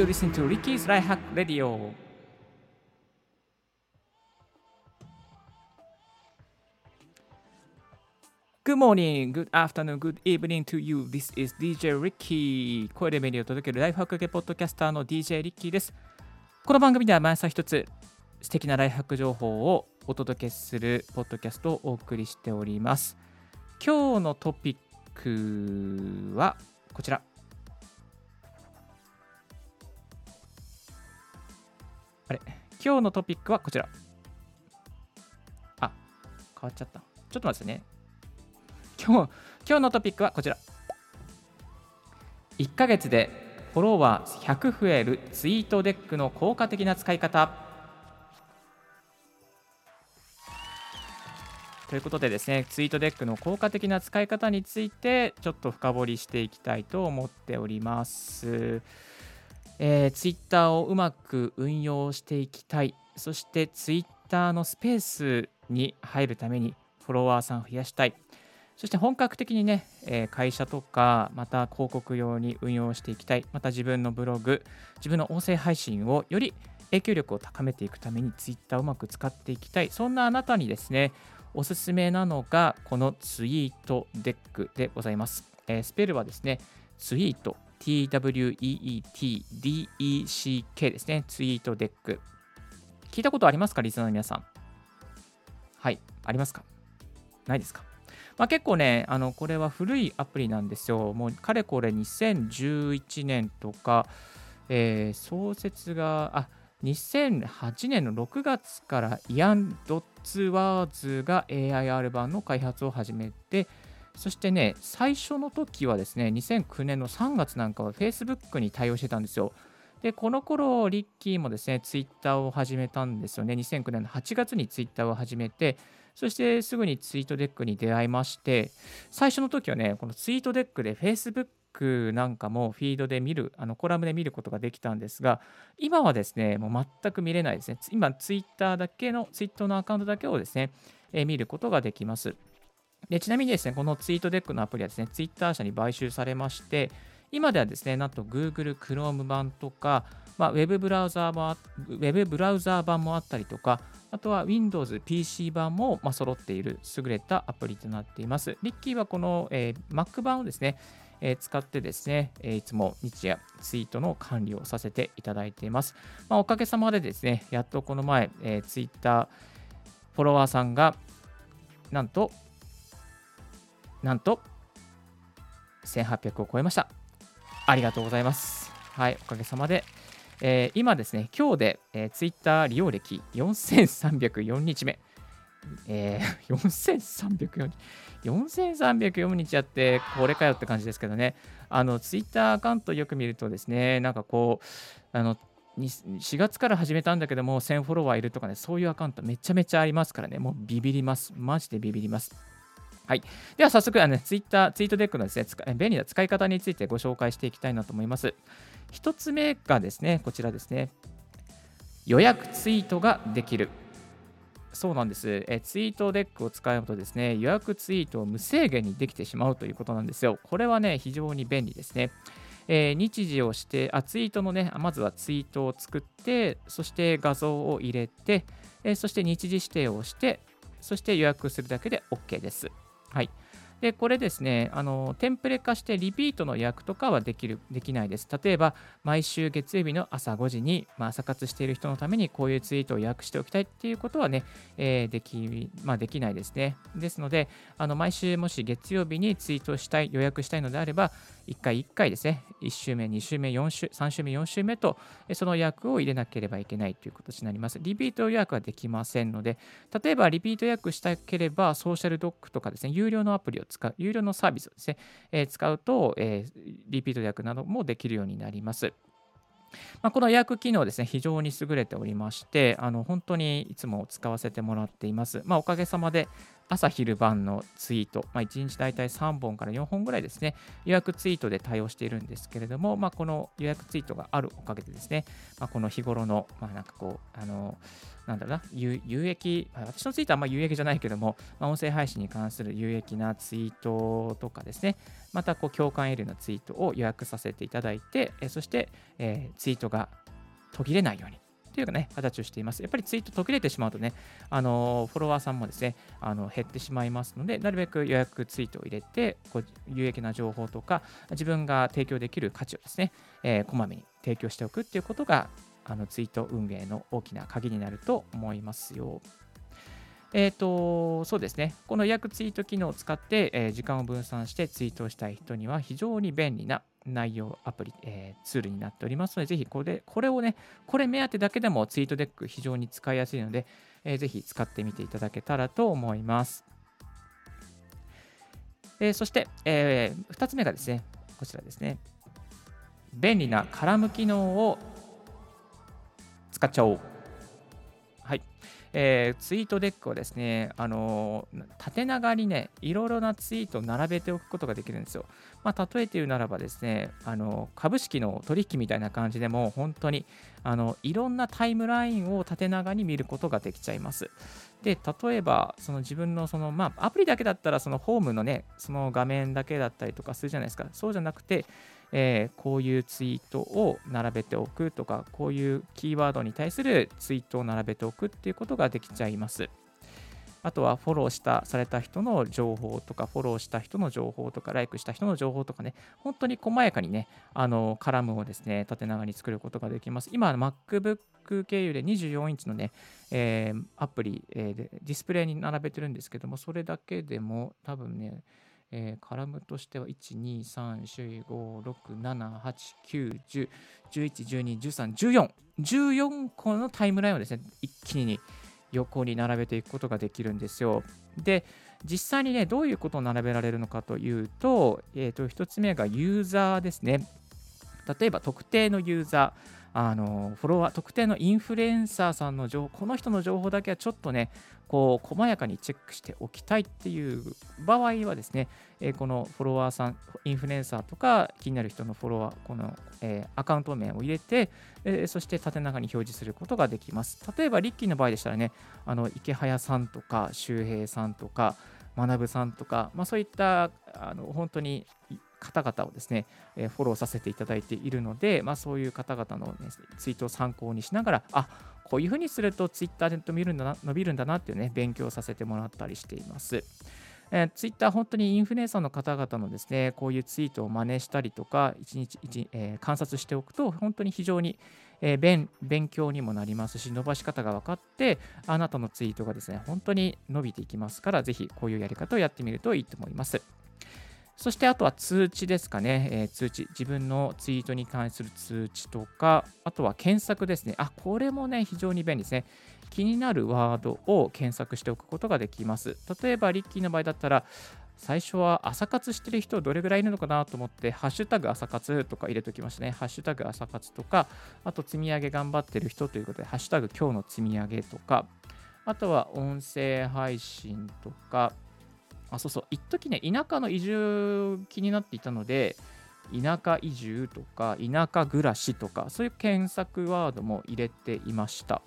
You listen to Ricky's Life Hack Radio. Good morning, good afternoon, good evening to you. This is DJ Ricky. 声でメディアを届けるライフハック系ポッドキャスターの DJ リッキーです。この番組では毎朝一つ素敵なライフハック情報をお届けするポッドキャストをお送りしております。今日のトピックはこちら。あれ今日のトピックはこちら。あ、変わっちゃった。ちょっと待ってね。今日今日のトピックはこちら。1ヶ月でフォロワー100増えるツイートデックの効果的な使い方。ということでですね、ツイートデックの効果的な使い方についてちょっと深掘りしていきたいと思っております。えー、ツイッターをうまく運用していきたい。そしてツイッターのスペースに入るためにフォロワーさんを増やしたい。そして本格的にね、えー、会社とかまた広告用に運用していきたい。また自分のブログ自分の音声配信をより影響力を高めていくためにツイッターをうまく使っていきたい。そんなあなたにですねおすすめなのがこのツイートデックでございます、えー、スペルはですねツイート。TWEETDECK ですね。ツイートデック。聞いたことありますか？リスナーの皆さん。はい。ありますか？ないですか？まあ、結構ね、あのこれは古いアプリなんですよ。もうかれこれ2011年とか、えー、創設が、あ、2008年の6月からイアン・ドッツワーズが AIR 版の開発を始めて、そしてね、最初の時はですね、2009年の3月なんかは Facebook に対応してたんですよ。で、この頃、リッキーもですね、Twitter を始めたんですよね。2009年の8月に Twitter を始めて、そしてすぐにツイートデックに出会いまして、最初の時はね、このツイートデックで Facebook なんかもフィードで見る、あのコラムで見ることができたんですが、今はですね、もう全く見れないですね。今、Twitter だけの、Twitter のアカウントだけをですね、え見ることができます。でちなみにですね、このツイートデックのアプリはですね、ツイッター社に買収されまして、今ではですね、なんと Google Chrome 版とか、まあ、ウェブブラウザー版、ウェブブラウザー版もあったりとか、あとは Windows PC 版も、まあ、揃っている優れたアプリとなっています。リッキーはこの、えー、Mac 版をですね、えー、使ってですね、えー、いつも日夜ツイートの管理をさせていただいています。まあ、おかげさまでですね、やっとこの前、えー、ツイッターフォロワーさんがなんとなんと1800を超えました。ありがとうございます。はい、おかげさまで。えー、今ですね、今日で、えー、Twitter 利用歴4304日目。えー、4304 4304日やって、これかよって感じですけどね、あの、ツイッターアカウントよく見るとですね、なんかこう、あの、4月から始めたんだけども、1000フォロワーいるとかね、そういうアカウントめちゃめちゃありますからね、もうビビります。マジでビビります。はい。では早速、あの、ね、ツイッター、ツイートデックのですね、便利な使い方についてご紹介していきたいなと思います。1つ目がですね、こちらですね。予約ツイートができる。そうなんです。えツイートデックを使うとですね、予約ツイートを無制限にできてしまうということなんですよ。これはね、非常に便利ですね。えー、日時をして、あ、ツイートのね、まずはツイートを作って、そして画像を入れて、えー、そして日時指定をして、そして予約するだけで OK です。はい。で、これですね、あの、テンプレ化してリピートの予約とかはできる、できないです。例えば、毎週月曜日の朝5時に、まあ、朝活している人のためにこういうツイートを予約しておきたいっていうことはね、えー、でき、まあ、できないですね。ですので、あの、毎週もし月曜日にツイートしたい、予約したいのであれば、1回1回ですね、1週目、2週目、4週、3週目、4週目と、その予約を入れなければいけないという形になります。リピート予約はできませんので、例えばリピート予約したければ、ソーシャルドックとかですね、有料のアプリを使う、有料のサービスをですね、えー、使うと、えー、リピート予約などもできるようになります。まあ、この予約機能ですね、非常に優れておりまして、あの本当にいつも使わせてもらっています。まあ、おかげさまで朝昼晩のツイート、まあ、1日大体3本から4本ぐらいですね、予約ツイートで対応しているんですけれども、まあ、この予約ツイートがあるおかげでですね、まあ、この日頃の、まあ、なんかこう、あの、なんだろうな、有益、私のツイートはあんま有益じゃないけども、まあ、音声配信に関する有益なツイートとかですね、またこう共感得るようなツイートを予約させていただいて、えそして、えー、ツイートが途切れないように、というかね、形をしています。やっぱりツイート途切れてしまうとね、あのフォロワーさんもですね、あの減ってしまいますので、なるべく予約ツイートを入れて、こう有益な情報とか、自分が提供できる価値をですね、えー、こまめに提供しておくっていうことが、あのツイート運営の大きな鍵になると思いますよ。えっ、ー、と、そうですね。この予約ツイート機能を使って、えー、時間を分散してツイートをしたい人には非常に便利な内容アプリ、えー、ツールになっておりますので、ぜひこれこれをね、これ目当てだけでもツイートデック非常に使いやすいので、えー、ぜひ使ってみていただけたらと思います。えー、そして、えー、2つ目がですね、こちらですね。便利なカラム機能を使っちゃおう。はい。えー、ツイートデックをですね、あのー、縦長にね、いろいろなツイートを並べておくことができるんですよ。まあ、例えて言うならばですね、あのー、株式の取引みたいな感じでも、本当にあのいろんなタイムラインを縦長に見ることができちゃいます。で、例えば、その自分のその、まあ、アプリだけだったら、そのホームのね、その画面だけだったりとかするじゃないですか。そうじゃなくて、えー、こういうツイートを並べておくとか、こういうキーワードに対するツイートを並べておくっていうことができちゃいます。あとはフォローしたされた人の情報とか、フォローした人の情報とか、ライクした人の情報とかね、本当に細やかにね、あのカラムをですね、縦長に作ることができます。今、MacBook 経由で24インチのね、えー、アプリ、えー、ディスプレイに並べてるんですけども、それだけでも多分ね、えー、カラムとしては1、2、3、4、5、6、7、8、9、10、11、12、13、14、14個のタイムラインをですね、一気に横に並べていくことができるんですよ。で、実際にね、どういうことを並べられるのかというと、えー、と1つ目がユーザーですね。例えば特定のユーザー、あのフォロワー、特定のインフルエンサーさんの情報、この人の情報だけはちょっとね、こう細やかにチェックしておきたいっていう場合はですね、えこのフォロワーさん、インフルエンサーとか気になる人のフォロワー、この、えアカウント名を入れて、えそして縦長に表示することができます。例えば、リッキーの場合でしたらね、あの池早さんとか、周平さんとか、学さんとか、まあ、そういったあの本当に方々をですね、えフォローさせていただいているので、まあ、そういう方々の、ね、ツイートを参考にしながら、あこういうふうにするとツイッターで伸びるんだな伸びるんだなっていうね、勉強させてもらったりしています。えー、ツイッター、本当にインフルエンサーの方々のですね、こういうツイートを真似したりとか、一日一、えー、観察しておくと、本当に非常に、えー、勉勉強にもなりますし、伸ばし方が分かって、あなたのツイートがですね、本当に伸びていきますから、ぜひこういうやり方をやってみるといいと思います。そしてあとは通知ですかね、えー、通知、自分のツイートに関する通知とか、あとは検索ですね。あ、これもね、非常に便利ですね。気になるワードを検索しておくことができます。例えば、リッキーの場合だったら、最初は朝活してる人どれぐらいいるのかなと思って、ハッシュタグ朝活とか入れておきましたね。ハッシュタグ朝活とか、あと積み上げ頑張ってる人ということで、ハッシュタグ今日の積み上げとか、あとは音声配信とか、あ、そうそう、一時ね、田舎の移住気になっていたので、田舎移住とか、田舎暮らしとか、そういう検索ワードも入れていました。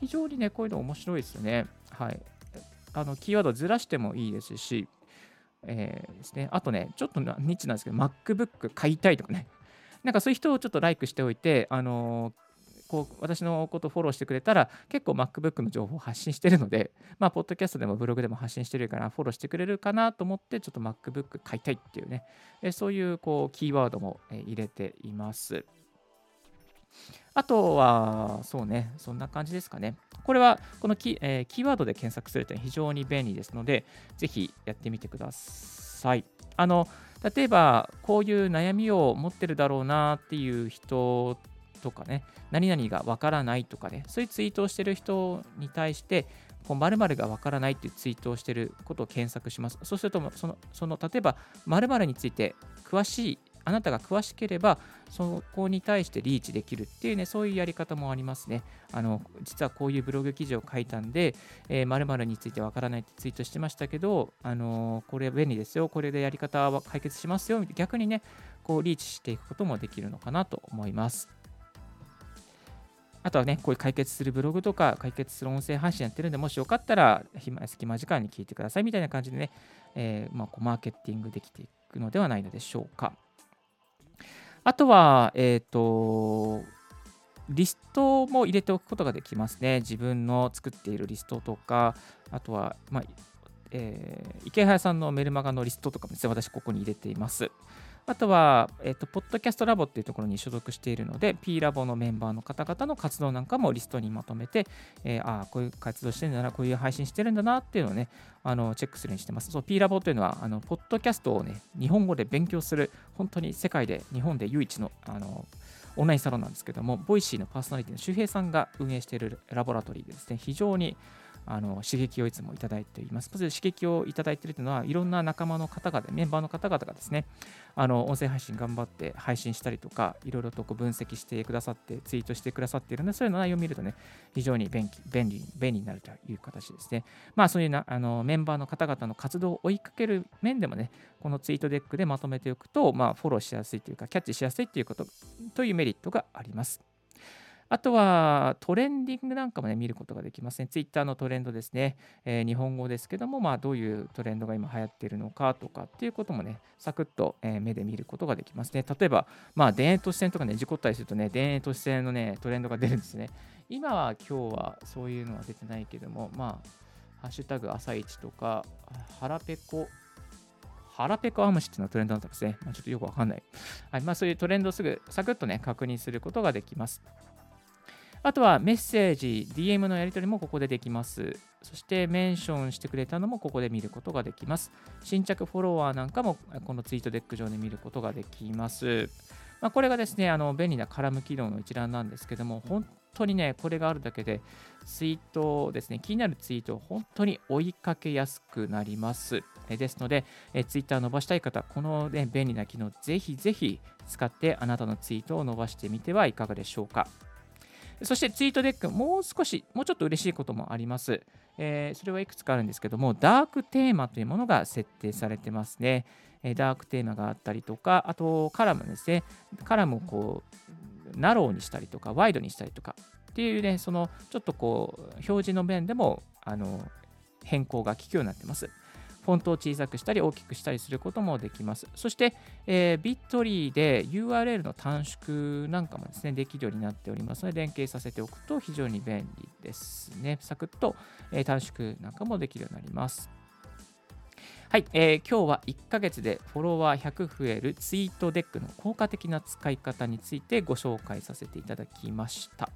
非常にね、こういうの面白いですよね。はい。あの、キーワードずらしてもいいですし、えー、ですね。あとね、ちょっとニッチなんですけど、MacBook 買いたいとかね。なんかそういう人をちょっとライクしておいて、あのーこう私のことをフォローしてくれたら結構 MacBook の情報を発信してるので、まあ、ポッドキャストでもブログでも発信してるからフォローしてくれるかなと思ってちょっと MacBook 買いたいっていうね、えそういうこうキーワードも入れています。あとは、そうね、そんな感じですかね。これは、このキ,、えー、キーワードで検索するというのは非常に便利ですので、ぜひやってみてください。あの、例えば、こういう悩みを持ってるだろうなっていう人とかね、何々がわからないとかね、そういうツイートをしてる人に対して、こう〇〇がわからないっていうツイートをしてることを検索します。そうすると、その、その例えば、〇〇について詳しいあなたが詳しければ、そこに対してリーチできるっていうね、そういうやり方もありますね。あの実はこういうブログ記事を書いたんで、えー、〇〇についてわからないってツイートしてましたけど、あのー、これ便利ですよ、これでやり方は解決しますよ、逆にね、こうリーチしていくこともできるのかなと思います。あとはね、こういう解決するブログとか、解決する音声配信やってるんで、もしよかったら、暇隙間時間に聞いてくださいみたいな感じでね、えー、まあ、こうマーケティングできていくのではないのでしょうか。あとは、えっ、ー、と、リストも入れておくことができますね。自分の作っているリストとか、あとは、まあ、えー、池原さんのメルマガのリストとかもですね、私ここに入れています。あとは、えっ、と、ポッドキャストラボっていうところに所属しているので、P ラボのメンバーの方々の活動なんかもリストにまとめて、えー、ああ、こういう活動してるんだな、こういう配信してるんだなっていうのをね、あのチェックするようにしてます。そう、P ラボというのは、あのポッドキャストをね、日本語で勉強する、本当に世界で、日本で唯一の、あの、オンラインサロンなんですけども、ボイシーのパーソナリティの周平さんが運営しているラボラトリーでですね、非常にあの刺激をいつもいただいています。まず刺激をいただいているというのは、いろんな仲間の方々、メンバーの方々がですね、あの音声配信頑張って配信したりとか、いろいろとこう分析してくださって、ツイートしてくださっているので、そういう内容を見るとね、非常に便便利便利になるという形ですね。まあ、そういうなあのメンバーの方々の活動を追いかける面でもね、このツイートデックでまとめておくと、まあ、フォローしやすいというか、キャッチしやすいということというメリットがあります。あとはトレンディングなんかもね、見ることができますね。ツイッターのトレンドですね。えー、日本語ですけども、まあ、どういうトレンドが今流行っているのかとかっていうこともね、サクッと、え、目で見ることができますね。例えば、まあ、田園都市線とかね、事故ったりするとね、田園都市線のね、トレンドが出るんですね。今は今日はそういうのは出てないけども、まあ、ハッシュタグ朝一とか、腹ペコ腹ペコアムシっていうのはトレンドだったんですね。まあ、ちょっとよくわかんない。はいまあ、そういうトレンドをすぐサクッとね、確認することができます。あとはメッセージ、DM のやり取りもここでできます。そしてメンションしてくれたのもここで見ることができます。新着フォロワーなんかもこのツイートデック上で見ることができます。まあ、これがですね、あの便利なカラム機能の一覧なんですけども、本当にね、これがあるだけで、ツイートですね、気になるツイートを本当に追いかけやすくなります。ですので、えツイッター伸ばしたい方、この、ね、便利な機能、ぜひぜひ使ってあなたのツイートを伸ばしてみてはいかがでしょうか。そして TweetDeck、もう少し、もうちょっと嬉しいこともあります。えー、それはいくつかあるんですけども、ダークテーマというものが設定されてますね。えー、ダークテーマがあったりとか、あとカラムですね。カラムをこう、 narrow にしたりとか、ワイドにしたりとかっていうね、そのちょっとこう、表示の面でも、あの、変更が効くようになってます。フォントを小さくしたり大きくしたりすることもできます。そして、えー、ビットリーで URL の短縮なんかもですね、できるようになっておりますので、連携させておくと非常に便利ですね。サクッと、えー、短縮なんかもできるようになります。はい、えー、今日は1ヶ月でフォロワー100増えるツイートデックの効果的な使い方についてご紹介させていただきました。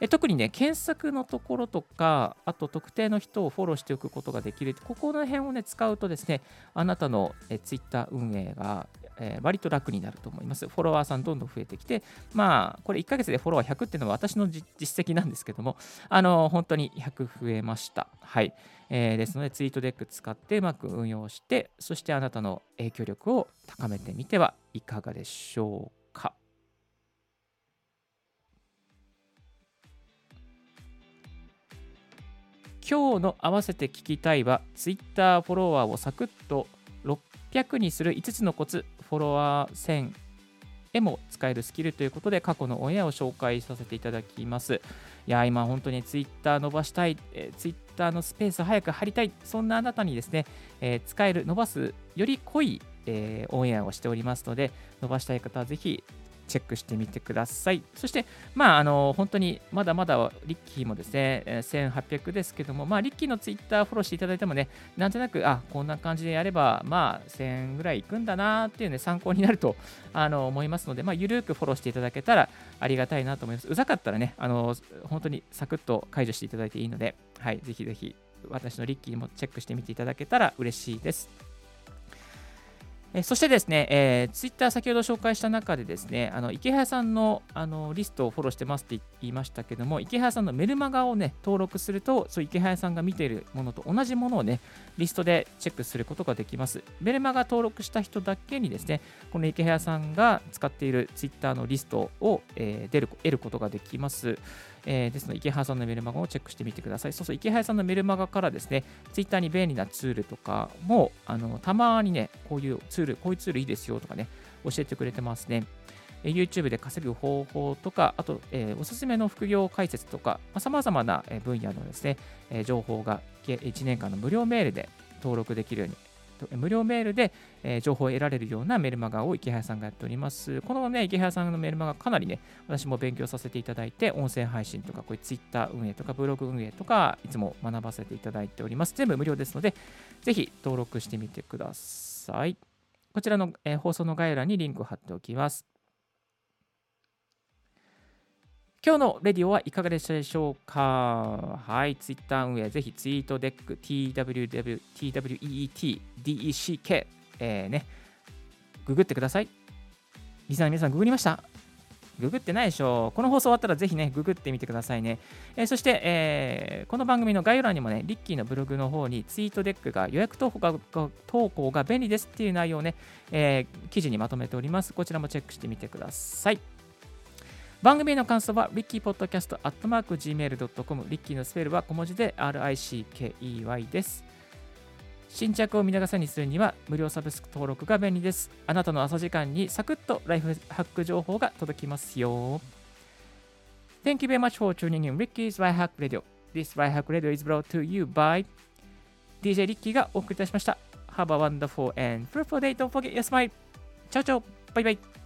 え特にね、検索のところとか、あと特定の人をフォローしておくことができる、ここの辺をね、使うとですね、あなたのえ Twitter 運営が、えー、割と楽になると思います。フォロワーさんどんどん増えてきて、まあ、これ1ヶ月でフォロワー100っていうのは私の実績なんですけども、あの、本当に100増えました。はい。えー、ですので、ツイートデック使ってうまく運用して、そしてあなたの影響力を高めてみてはいかがでしょうか今日の合わせて聞きたいは Twitter フォロワーをサクッと600にする5つのコツフォロワー1000へも使えるスキルということで過去のオンエアを紹介させていただきます。いや、今本当に Twitter 伸ばしたい、えー、Twitter のスペース早く貼りたい、そんなあなたにですね、えー、使える、伸ばすより濃い、えー、オンエアをしておりますので、伸ばしたい方はぜひチェックしてみてください。そして、まあ、あの本当にまだまだリッキーもですね、1800ですけども、まあ、リッキーのツイッターフォローしていただいてもね、なんとなく、あ、こんな感じでやれば、まあ、1000ぐらいいくんだなっていうね、参考になるとあの思いますので、まあ、ゆるくフォローしていただけたらありがたいなと思います。うざかったらね、あの本当にサクッと解除していただいていいので、はい、ぜひぜひ私のリッキーもチェックしてみていただけたら嬉しいです。そしてですね、えー、ツイッター先ほど紹介した中でですね、あの池原さんのあのリストをフォローしてますって言いましたけども、池原さんのメルマガをね、登録すると、そう池原さんが見ているものと同じものをね、リストでチェックすることができます。メルマガ登録した人だけにですね、この池原さんが使っているツイッターのリストを、えー、出る得ることができます。えー、ですので、池原さんのメルマガをチェックしてみてください。そうそう、池原さんのメルマガからですね、ツイッターに便利なツールとかも、あのたまにね、こういうツール、こういうツールいいですよとかね、教えてくれてますね。YouTube で稼ぐ方法とか、あと、えー、おすすめの副業解説とか、さまざ、まな分野のですね、えー、情報が1年間の無料メールで登録できるように無料メールで、え、情報を得られるようなメルマガを池原さんがやっております。このね、池原さんのメルマガかなりね、私も勉強させていただいて、音声配信とか、こういうツイッター運営とか、ブログ運営とか、いつも学ばせていただいております。全部無料ですので、ぜひ登録してみてください。こちらの、え、放送の概要欄にリンクを貼っておきます。今日のレディオはいかがでしたでしょうか？はい、ツイッター運営、ぜひツイートデック、TWEETDECK、えー、ね、ググってください。リスナーの皆さん、ググりました？ググってないでしょう。この放送終わったらぜひね、ググってみてくださいね。えー、そして、えー、この番組の概要欄にもね、リッキーのブログの方にツイートデックが予約投稿が投稿が便利ですっていう内容をね、えー、記事にまとめております。こちらもチェックしてみてください。番組への感想は、リッキーポッドキャストアットマーク Gmail.com、リッキーのスペルは小文字で RICKEY です。新着を見逃さにするには無料サブスク登録が便利です。あなたの朝時間にサクッとライフハック情報が届きますよ。Thank you very much for tuning in Ricky's r i Hack Radio. This r i Hack Radio is brought to you by DJ リッキーがお送りいたしました。Have a wonderful and fruitful day. Don't forget your smile. チャオチャオバイバイ